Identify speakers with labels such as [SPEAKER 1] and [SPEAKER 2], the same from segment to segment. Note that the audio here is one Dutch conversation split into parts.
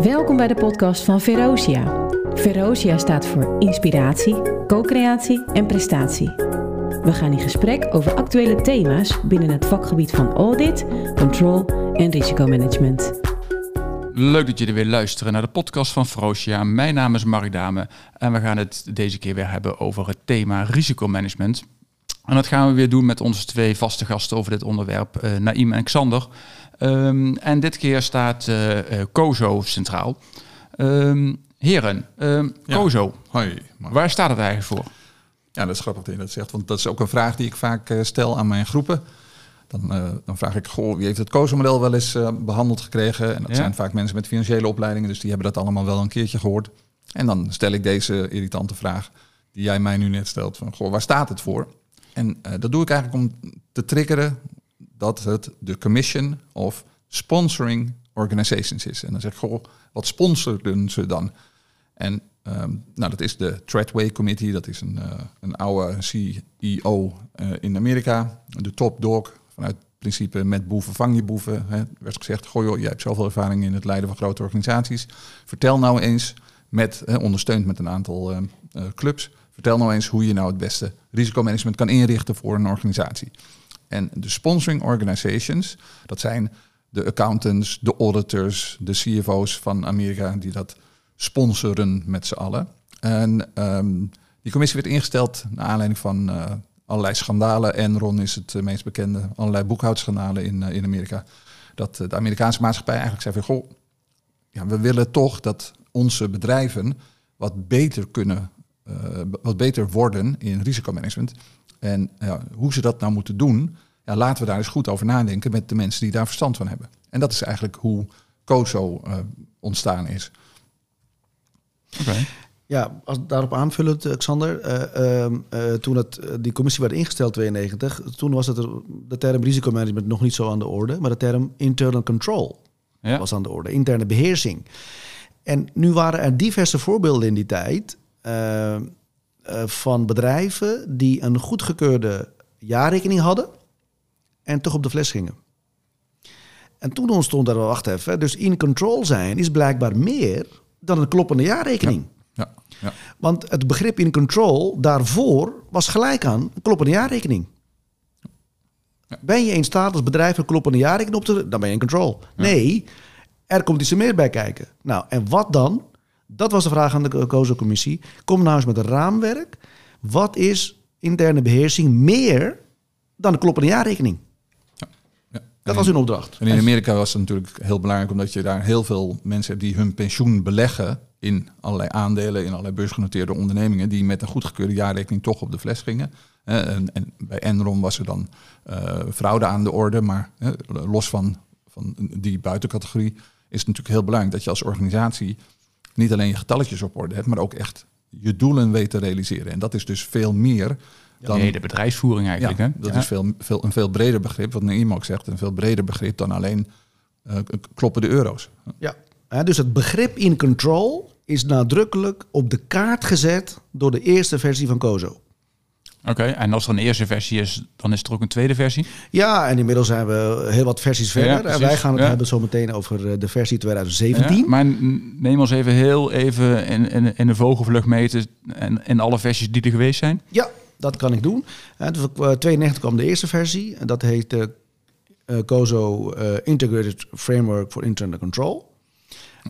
[SPEAKER 1] Welkom bij de podcast van Verosia. Verosia staat voor inspiratie, co-creatie en prestatie. We gaan in gesprek over actuele thema's binnen het vakgebied van audit, control en risicomanagement.
[SPEAKER 2] Leuk dat jullie weer luisteren naar de podcast van Verosia. Mijn naam is Marie Dame en we gaan het deze keer weer hebben over het thema risicomanagement. En dat gaan we weer doen met onze twee vaste gasten over dit onderwerp, uh, Naïm en Xander. Um, en dit keer staat uh, Kozo centraal. Um, heren, um, ja. Kozo,
[SPEAKER 3] Hoi,
[SPEAKER 2] waar staat het eigenlijk voor?
[SPEAKER 3] Ja, dat is grappig dat je dat zegt, want dat is ook een vraag die ik vaak uh, stel aan mijn groepen. Dan, uh, dan, vraag ik, goh, wie heeft het COSO-model wel eens uh, behandeld gekregen? En dat ja. zijn vaak mensen met financiële opleidingen, dus die hebben dat allemaal wel een keertje gehoord. En dan stel ik deze irritante vraag die jij mij nu net stelt, van, goh, waar staat het voor? En dat doe ik eigenlijk om te triggeren dat het de Commission of Sponsoring Organizations is. En dan zeg ik, goh, wat sponsoren ze dan? En um, nou, dat is de Treadway Committee, dat is een, uh, een oude CEO uh, in Amerika, de top dog vanuit het principe met boeven vang je boeven. Hè. Er werd gezegd, goh joh, jij hebt zoveel ervaring in het leiden van grote organisaties. Vertel nou eens, met, hè, ondersteund met een aantal uh, clubs, vertel nou eens hoe je nou het beste risicomanagement kan inrichten voor een organisatie. En de sponsoring organizations, dat zijn de accountants, de auditors, de CFO's van Amerika die dat sponsoren met z'n allen. En um, die commissie werd ingesteld naar aanleiding van uh, allerlei schandalen. Enron is het uh, meest bekende, allerlei boekhoudschandalen in, uh, in Amerika. Dat de Amerikaanse maatschappij eigenlijk zei van, goh, ja, we willen toch dat onze bedrijven wat beter kunnen, wat beter worden in risicomanagement. En hoe ze dat nou moeten doen, ja, laten we daar eens goed over nadenken met de mensen die daar verstand van hebben. En dat is eigenlijk hoe COSO ontstaan is.
[SPEAKER 4] Okay. Ja, als daarop aanvullend, Xander. Uh, uh, uh, toen het, die commissie werd ingesteld, 92, toen was het de term risicomanagement nog niet zo aan de orde, maar de term internal control ja. was aan de orde, interne beheersing. En nu waren er diverse voorbeelden in die tijd van bedrijven die een goedgekeurde jaarrekening hadden en toch op de fles gingen. En toen ontstond er, wacht even, dus in control zijn is blijkbaar meer dan een kloppende jaarrekening.
[SPEAKER 3] Ja. Ja. Ja.
[SPEAKER 4] Want het begrip in control daarvoor was gelijk aan een kloppende jaarrekening. Ben je in staat als bedrijf een kloppende jaarrekening op te... dan ben je in control. Nee, er komt iets meer bij kijken. Nou, en wat dan? Dat was de vraag aan de COSO-commissie. Kom nou eens met een raamwerk. Wat is interne beheersing meer dan een kloppende jaarrekening? Dat was hun opdracht.
[SPEAKER 3] En in Amerika was het natuurlijk heel belangrijk, omdat je daar heel veel mensen hebt die hun pensioen beleggen in allerlei aandelen, in allerlei beursgenoteerde ondernemingen, die met een goedgekeurde jaarrekening toch op de fles gingen. En, en bij Enron was er dan uh, fraude aan de orde, maar los van, van die buitencategorie is het natuurlijk heel belangrijk dat je als organisatie niet alleen je getalletjes op orde hebt, maar ook echt je doelen weet te realiseren. En dat is dus veel meer
[SPEAKER 2] dan, nee, de bedrijfsvoering eigenlijk.
[SPEAKER 3] Ja,
[SPEAKER 2] hè?
[SPEAKER 3] Dat ja. is veel, veel, een veel breder begrip, wat Naim ook zegt, een veel breder begrip dan alleen uh, kloppen de euro's.
[SPEAKER 4] Ja, ja, dus het begrip in control is nadrukkelijk op de kaart gezet door de eerste versie van COSO.
[SPEAKER 2] Oké, okay, en als er een eerste versie is, dan is er ook een tweede versie?
[SPEAKER 4] Ja, en inmiddels zijn we heel wat versies verder. Ja, en wij gaan het ja. hebben zo meteen over de versie 2017. Ja,
[SPEAKER 2] maar neem ons even heel even in, in, in de vogelvlucht meten en in alle versies die er geweest zijn.
[SPEAKER 4] Ja, dat kan ik doen. En 92 kwam de eerste versie. En dat heet de uh, COSO uh, Integrated Framework for Internal Control.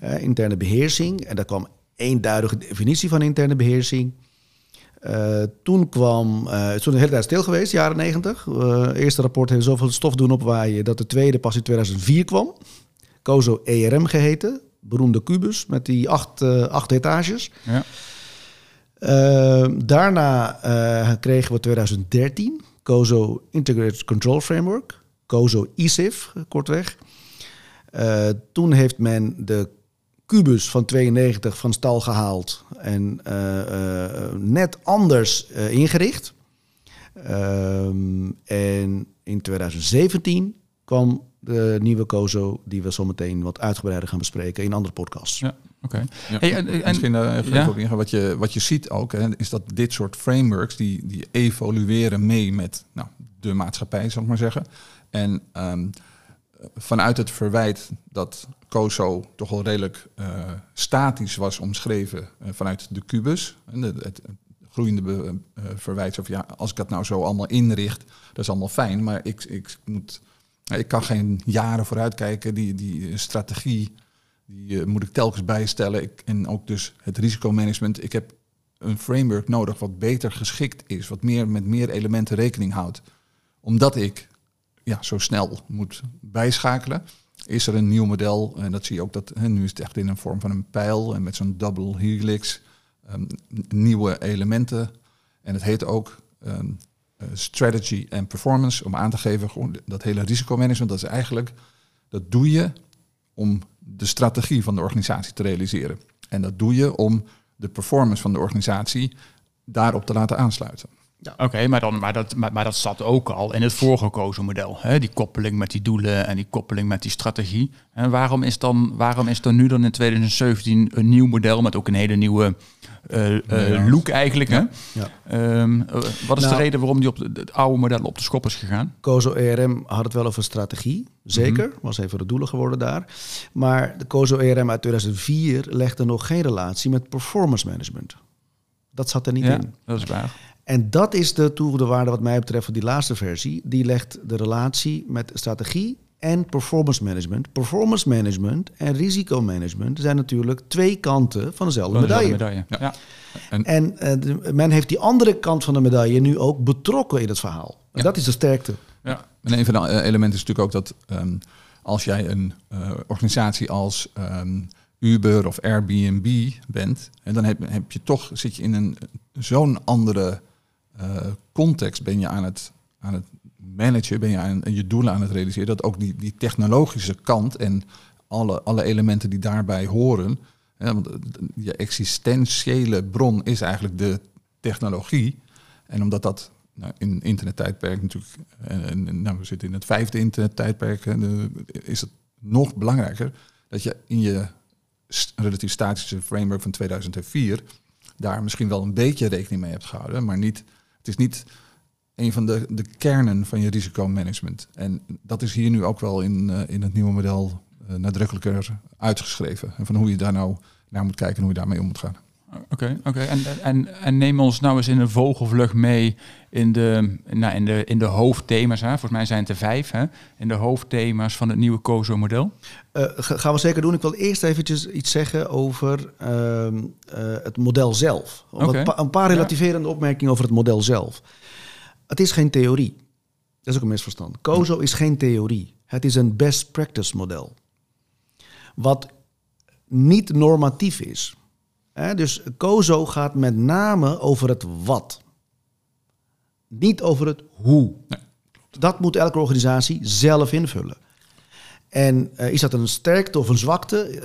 [SPEAKER 4] Uh, interne beheersing. En daar kwam eenduidige definitie van interne beheersing. Uh, toen kwam, uh, toen de hele tijd stil geweest, jaren 90. Uh, eerste rapport heeft zoveel stof doen opwaaien dat de tweede pas in 2004 kwam. COSO ERM geheten, beroemde kubus met die acht, acht etages. Ja. Daarna kregen we 2013 COSO Integrated Control Framework, COSO ISIF kortweg. Toen heeft men de kubus van 92 van stal gehaald en net anders ingericht. Ehm, en in 2017 kwam de nieuwe COSO, die we zo meteen wat uitgebreider gaan bespreken in andere podcasts.
[SPEAKER 2] Ja. Oké. Okay.
[SPEAKER 3] Ja. Hey, en, en, Misschien uh, even ja? ingaan. Wat je, wat je ziet ook, hè, is dat dit soort frameworks die, die evolueren mee met nou, de maatschappij, zal ik maar zeggen. En um, vanuit het verwijt dat COSO toch wel redelijk uh, statisch was omschreven uh, vanuit de kubus. En het, groeiende be, uh, verwijt of ja, als ik dat nou zo allemaal inricht, dat is allemaal fijn, maar ik, ik, moet, ik kan geen jaren vooruitkijken. Die, die strategie die moet ik telkens bijstellen. En ook dus het risicomanagement. Ik heb een framework nodig wat beter geschikt is, wat meer met meer elementen rekening houdt. Omdat ik ja, zo snel moet bijschakelen, is er een nieuw model. En dat zie je ook dat hè, nu is het echt in een vorm van een pijl en met zo'n double helix. Um, nieuwe elementen. En het heet ook um, uh, strategy en performance, om aan te geven, gewoon dat hele risicomanagement, dat is eigenlijk, dat doe je om de strategie van de organisatie te realiseren. En dat doe je om de performance van de organisatie daarop te laten aansluiten.
[SPEAKER 2] Ja. Oké, maar maar, maar, dat, maar, maar, dat zat ook al in het voorgekozen model. Hè? Die koppeling met die doelen en die koppeling met die strategie. En waarom is, dan, waarom is er nu dan in 2017 een nieuw model met ook een hele nieuwe uh, uh, look eigenlijk? Hè? Ja. Um, wat is nou, de reden waarom die op de, het oude model op de schop is gegaan?
[SPEAKER 4] COSO ERM had het wel over strategie, zeker. Mm -hmm. Was even de doelen geworden daar. Maar de COSO ERM uit 2004 legde nog geen relatie met performance management. Dat zat er niet
[SPEAKER 2] ja,
[SPEAKER 4] in.
[SPEAKER 2] Dat is waar.
[SPEAKER 4] En dat is de toegevoegde waarde wat mij betreft van die laatste versie. Die legt de relatie met strategie en performance management. Performance management en risicomanagement zijn natuurlijk twee kanten van dezelfde
[SPEAKER 2] Van
[SPEAKER 4] medaille.
[SPEAKER 2] medaille. Ja. Ja.
[SPEAKER 4] En, en uh, de, men heeft die andere kant van de medaille nu ook betrokken in het verhaal. En
[SPEAKER 3] Ja.
[SPEAKER 4] dat is de sterkte.
[SPEAKER 3] Ja. En een van de eh, elementen is natuurlijk ook dat um, als jij een uh, organisatie als um, Uber of Airbnb bent, en dan heb, heb je toch zit je in een zo'n andere context ben je aan het, aan het managen, ben je aan je doelen aan het realiseren, dat ook die, die technologische kant en alle, alle elementen die daarbij horen, hè, want je existentiële bron is eigenlijk de technologie. En omdat dat nou, in internettijdperk natuurlijk, en, nou, we zitten in het vijfde internettijdperk, is het nog belangrijker dat je in je relatief statische framework van 2004 daar misschien wel een beetje rekening mee hebt gehouden, maar niet, het is niet een van de, de kernen van je risicomanagement. En dat is hier nu ook wel in, uh, in het nieuwe model uh, nadrukkelijker uitgeschreven. En van hoe je daar nou naar moet kijken en hoe je daarmee om moet gaan.
[SPEAKER 2] Oké, okay, oké. Okay. En, en, en neem ons nou eens in een vogelvlucht mee in de, nou, in de, in de hoofdthema's. Hè? Volgens mij zijn het er vijf. Hè? In de hoofdthema's van het nieuwe COSO-model.
[SPEAKER 4] Uh, gaan we zeker doen. Ik wil eerst eventjes iets zeggen over uh, uh, het model zelf. Okay. Een paar relativerende ja. opmerkingen over het model zelf. Het is geen theorie. Dat is ook een misverstand. COSO is geen theorie. Het is een best practice model. Wat niet normatief is. He, dus COSO gaat met name over het wat. Niet over het hoe. Nee, dat moet elke organisatie zelf invullen. En uh, is dat een sterkte of een zwakte?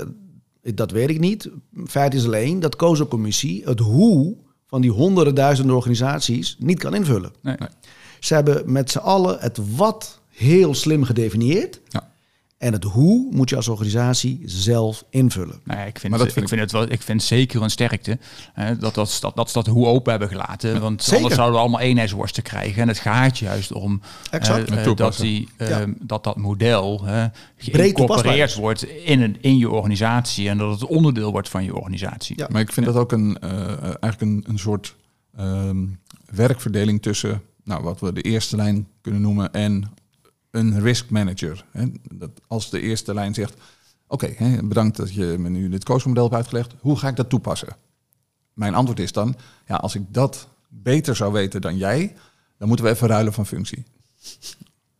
[SPEAKER 4] Uh, dat weet ik niet. Feit is alleen dat COSO-commissie het hoe van die honderden duizenden organisaties niet kan invullen.
[SPEAKER 2] Nee. Nee.
[SPEAKER 4] Ze hebben met z'n allen het wat heel slim gedefinieerd.
[SPEAKER 3] Ja.
[SPEAKER 4] En het hoe moet je als organisatie zelf invullen.
[SPEAKER 2] Nou ja, ik, vind het, vind ik, vind het wel, ik vind zeker een sterkte hè, dat, dat, dat, dat ze dat hoe open hebben gelaten. Ja, want zeker. anders zouden we allemaal eenheidsworsten krijgen. En het gaat juist om
[SPEAKER 4] exact.
[SPEAKER 2] Uh, dat, die, uh, ja. dat dat model uh, geïncorporeerd wordt in, een, in je organisatie. En dat het onderdeel wordt van je organisatie.
[SPEAKER 3] Ja. Maar ik vind dat ook een, eigenlijk een, een soort um, werkverdeling tussen nou, wat we de eerste lijn kunnen noemen en een risk manager. Dat als de eerste lijn zegt, oké, bedankt dat je me nu dit koosmodel hebt uitgelegd, hoe ga ik dat toepassen? Mijn antwoord is dan, ja, als ik dat beter zou weten dan jij, dan moeten we even ruilen van functie.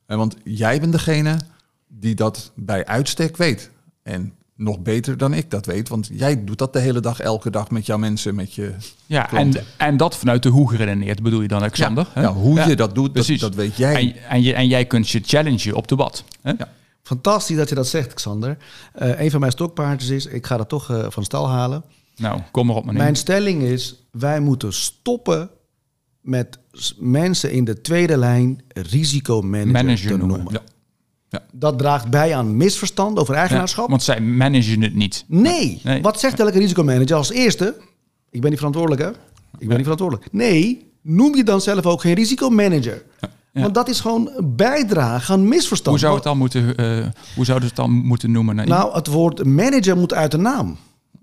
[SPEAKER 3] Want jij bent degene die dat bij uitstek weet. En nog beter dan ik dat weet. Want jij doet dat de hele dag, elke dag met jouw mensen, met je.
[SPEAKER 2] Ja, en, en dat vanuit de hoe geredeneerd bedoel je dan, Alexander?
[SPEAKER 3] Ja, ja hoe ja, je dat doet, dat, dat, weet jij.
[SPEAKER 2] En, en, je, en jij kunt je challengen op de wat. Hè?
[SPEAKER 4] Ja. Fantastisch dat je dat zegt, Xander. Uh, een van mijn stokpaardjes is, ik ga dat toch uh, van stal halen.
[SPEAKER 2] Nou, kom erop, meneer.
[SPEAKER 4] Mijn stelling is, wij moeten stoppen met mensen in de tweede lijn risicomanager
[SPEAKER 2] Manager
[SPEAKER 4] te noemen.
[SPEAKER 2] noemen.
[SPEAKER 4] Ja. Dat draagt bij aan misverstand over eigenaarschap.
[SPEAKER 2] Ja, want zij managen het niet.
[SPEAKER 4] Nee. nee. Wat zegt elke risicomanager als eerste? Ik ben niet verantwoordelijk, hè? Ik ben niet verantwoordelijk. Nee, noem je dan zelf ook geen risicomanager.
[SPEAKER 2] Ja.
[SPEAKER 4] Want dat is gewoon bijdragen aan misverstand.
[SPEAKER 2] Hoe zou het dan moeten, uh, hoe zouden het dan moeten noemen?
[SPEAKER 4] Nou, het woord manager moet uit de naam.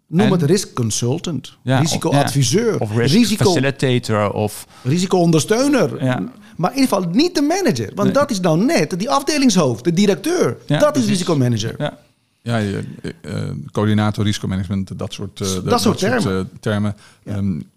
[SPEAKER 4] Noem het risk consultant, ja, risicoadviseur,
[SPEAKER 2] of, risk risico, facilitator of
[SPEAKER 4] risicoondersteuner. Ja. Maar in ieder geval niet de manager, want dat is nou net die afdelingshoofd, de directeur. dat is risicomanager.
[SPEAKER 3] Ja. Ja, uh, coördinator, risicomanagement, dat soort, uh,
[SPEAKER 4] dat, dat, soort termen. Soort,
[SPEAKER 3] termen. Um,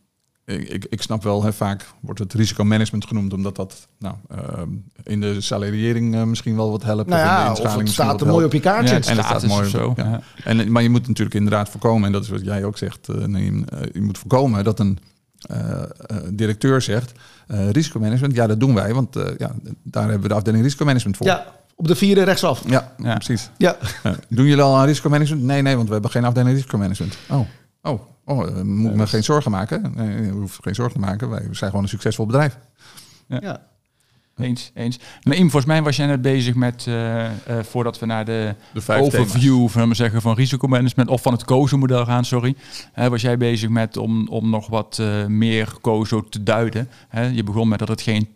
[SPEAKER 3] ik, ik snap wel, hè, vaak wordt het risicomanagement genoemd, omdat dat nou, uh, in de salariering uh, misschien wel wat helpt.
[SPEAKER 4] Nou ja, of, het staat er mooi op je kaartje. Ja,
[SPEAKER 3] en het staat mooi zo. Ja. En, maar je moet natuurlijk inderdaad voorkomen, en dat is wat jij ook zegt, uh, Neem, je moet voorkomen dat een directeur zegt, risicomanagement, ja dat doen wij, want ja, daar hebben we de afdeling risicomanagement voor.
[SPEAKER 4] Ja, op de vierde rechtsaf.
[SPEAKER 3] Ja, ja. precies. Ja. doen jullie al aan risicomanagement? Nee, nee, want we hebben geen afdeling risicomanagement. Oh, oh. Oh, uh, moet me geen zorgen maken. Nee, je hoeft geen zorgen te maken. Wij zijn gewoon een succesvol bedrijf.
[SPEAKER 2] Ja. ja. Eens, eens. Maar volgens mij was jij net bezig met, uh, uh, voordat we naar de, de overview van, zeggen, van risicomanagement of van het COSO-model gaan, sorry. was jij bezig met om, om nog wat meer COSO te duiden. je begon met dat het geen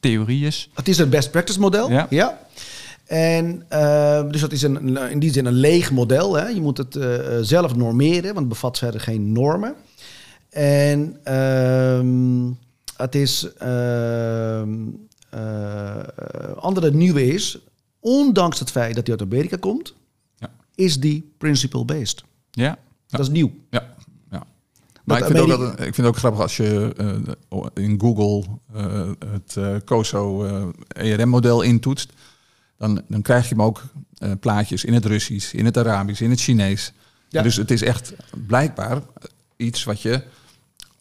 [SPEAKER 2] theorie is.
[SPEAKER 4] Het is een best practice model. Ja. ja. En uh, dus dat is een, in die zin een leeg model. Hè. Je moet het uh, zelf normeren, want het bevat verder geen normen. En uh, het is. Uh, andere nieuwe is, ondanks het feit dat hij uit Amerika komt, ja. is die principle-based.
[SPEAKER 2] Ja.
[SPEAKER 4] Dat is nieuw.
[SPEAKER 3] Ja. ja. Maar ik vind, ook dat, ik vind het ook grappig als je in Google het COSO ERM-model intoetst dan, dan krijg je hem ook uh, plaatjes in het Russisch, in het Arabisch, in het Chinees. Ja. Dus het is echt blijkbaar iets wat je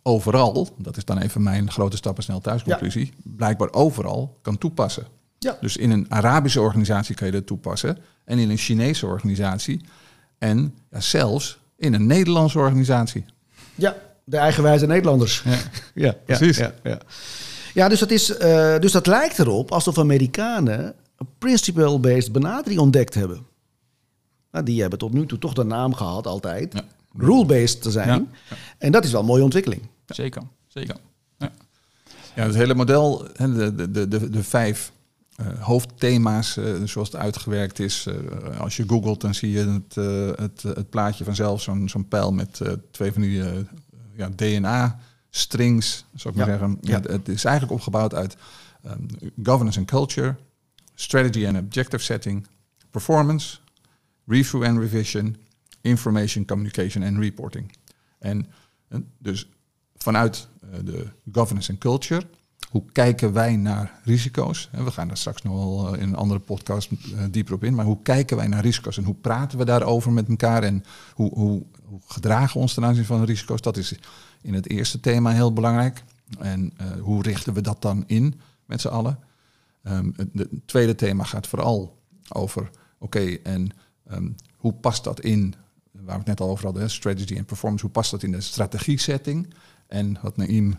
[SPEAKER 3] overal, dat is dan even mijn grote stappen snel thuisconclusie, ja. blijkbaar overal kan toepassen. Ja. Dus in een Arabische organisatie kan je dat toepassen en in een Chinese organisatie en ja, zelfs in een Nederlandse organisatie.
[SPEAKER 4] Ja, de eigenwijze Nederlanders. Ja,
[SPEAKER 3] ja precies.
[SPEAKER 4] Ja, ja, dus, dat is, uh, dus dat lijkt erop alsof Amerikanen een principle-based benadering ontdekt hebben. Nou, die hebben tot nu toe toch de naam gehad altijd. Ja. Rule-based te zijn. En dat is wel een mooie ontwikkeling.
[SPEAKER 2] Zeker, zeker. Ja,
[SPEAKER 3] ja het hele model, de, de, de, de vijf uh, hoofdthema's, uh, zoals het uitgewerkt is. Uh, als je googelt, dan zie je het, het, het plaatje vanzelf, zo'n zo'n pijl met twee van die ja, DNA-strings, zou ik maar zeggen. Ja. Het, is eigenlijk opgebouwd uit um, governance en culture, strategy and objective setting, performance, review and revision, information communication en reporting. En dus vanuit eh, de governance en culture, hoe kijken wij naar risico's? We gaan daar straks nog wel eh, in een andere podcast eh, dieper op in, maar hoe kijken wij naar risico's en hoe praten we daarover met elkaar en hoe, hoe, gedragen we ons ten aanzien van risico's? Dat is in het eerste thema heel belangrijk. En hoe richten we dat dan in met z'n allen? Um, het, tweede thema gaat vooral over, oké, en ehm, hoe past dat in, waar we het net al over hadden, strategy en performance, hoe past dat in de strategie-setting? En wat Naïm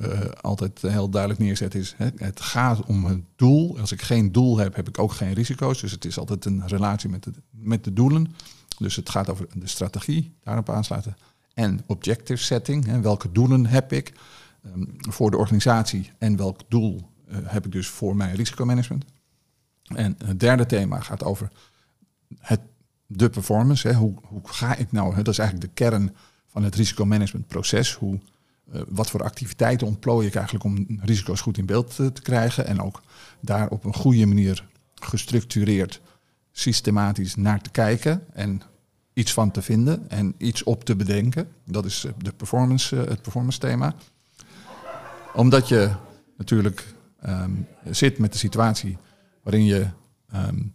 [SPEAKER 3] uh, altijd heel duidelijk neerzet is, hè, het gaat om het doel. Als ik geen doel heb, heb ik ook geen risico's. Dus het is altijd een relatie met de, met de doelen. Dus het gaat over de strategie, daarop aansluiten. En objective setting, hè, welke doelen heb ik um, voor de organisatie en welk doel heb ik dus voor mijn risicomanagement. En het derde thema gaat over het, de performance. Hè. Hoe, hoe ga ik nou, hè, dat is eigenlijk de kern van het risicomanagementproces. Hoe, uh, wat voor activiteiten ontplooi ik eigenlijk om risico's goed in beeld te, te krijgen. En ook daar op een goede manier gestructureerd, systematisch naar te kijken. En iets van te vinden en iets op te bedenken. Dat is eh, de performance, het performance thema. Omdat je natuurlijk um, zit met de situatie waarin je um,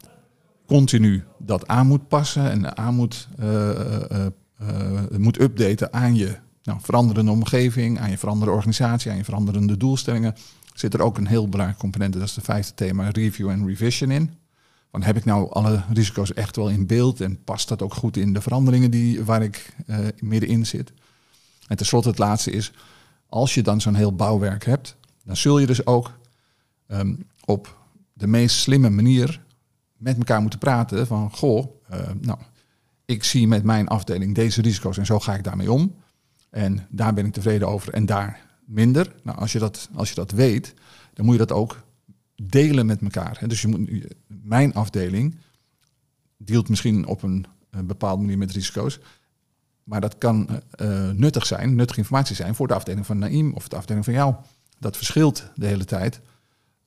[SPEAKER 3] continu dat aan moet passen en aan moet, uh, uh, uh, moet updaten aan je nou, veranderende omgeving, aan je veranderende organisatie, aan je veranderende doelstellingen, zit er ook een heel belangrijk component, dat is de vijfde thema, review en revision in. Want heb ik nou alle risico's echt wel in beeld en past dat ook goed in de veranderingen die, waar ik middenin zit? En tenslotte het laatste is, als je dan zo'n heel bouwwerk hebt, dan zul je dus ook um, op de meest slimme manier met elkaar moeten praten van goh, uh, nou, ik zie met mijn afdeling deze risico's en zo ga ik daarmee om. En daar ben ik tevreden over en daar minder. Nou, als je dat, als je dat weet, dan moet je dat ook delen met elkaar. Dus je moet, mijn afdeling dealt misschien op een, een bepaalde manier met risico's. Maar dat kan uh, nuttig zijn, nuttige informatie zijn voor de afdeling van Naïm of de afdeling van jou. Dat verschilt de hele tijd.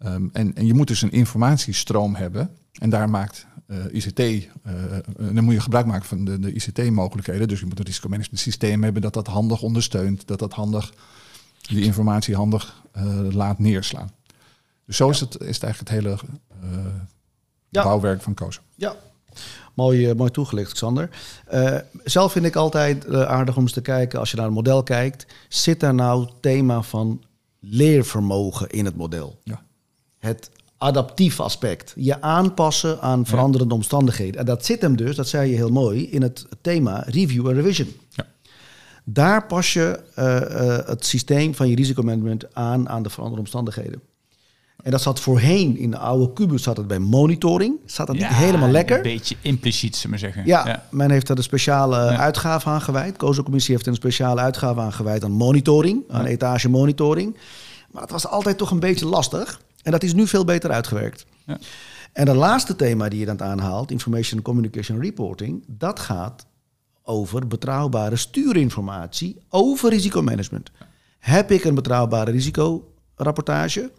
[SPEAKER 3] Um, en, en, je moet dus een informatiestroom hebben. En daar maakt uh, ICT, uh, dan moet je gebruik maken van de, de ICT-mogelijkheden. Dus je moet een risicomanagement systeem hebben dat dat handig ondersteunt, dat dat handig die informatie handig laat neerslaan. Dus zo is, het, is het eigenlijk het hele ja. bouwwerk van COSO.
[SPEAKER 4] Ja, Mooi, mooi toegelicht, Xander. Uh, zelf vind ik altijd uh, aardig om eens te kijken, als je naar het model kijkt, zit daar nou thema van leervermogen in het model? Ja. Het adaptief aspect, je aanpassen aan veranderende omstandigheden. En dat zit hem dus, dat zei je heel mooi, in het thema review en revision. Ja. Daar pas je uh, het systeem van je risicomanagement aan aan de veranderde omstandigheden. En dat zat voorheen in de oude Cubus zat het bij monitoring. Zat dat niet helemaal lekker.
[SPEAKER 2] Een beetje impliciet, zullen we zeggen.
[SPEAKER 4] Ja, men heeft er een speciale uitgave aan gewijd. Kozo-commissie heeft er een speciale uitgave aan gewijd aan monitoring, aan etage monitoring. Maar dat was altijd toch een beetje lastig. En dat is nu veel beter uitgewerkt. Ja. En het laatste thema die je dan aanhaalt, Information Communication Reporting, dat gaat over betrouwbare stuurinformatie over risicomanagement. Heb ik een betrouwbare risicorapportage?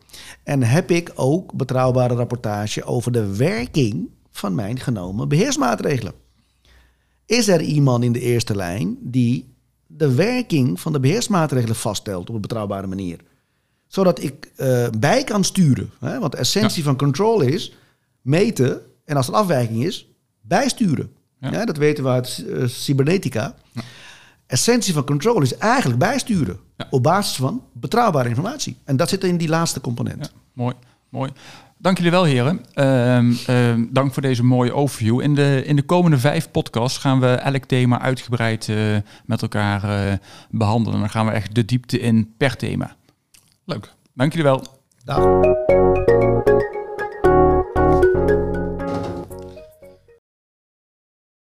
[SPEAKER 4] En heb ik ook betrouwbare rapportage over de werking van mijn genomen beheersmaatregelen? Is er iemand in de eerste lijn die de werking van de beheersmaatregelen vaststelt op een betrouwbare manier? Zodat ik uh, bij kan sturen. Hè? Want de essentie van control is meten en als er afwijking is, bijsturen. Ja. dat weten we uit uh, cybernetica. Ja. Essentie van control is eigenlijk bijsturen. Op basis van betrouwbare informatie. En dat zit in die laatste component.
[SPEAKER 2] mooi, mooi. Dank jullie wel, heren. Uh, uh, dank voor deze mooie overview. In de, in de komende vijf podcasts gaan we elk thema uitgebreid uh, met elkaar behandelen. Dan gaan we echt de diepte in per thema. Leuk. Dank jullie wel.
[SPEAKER 4] Dag.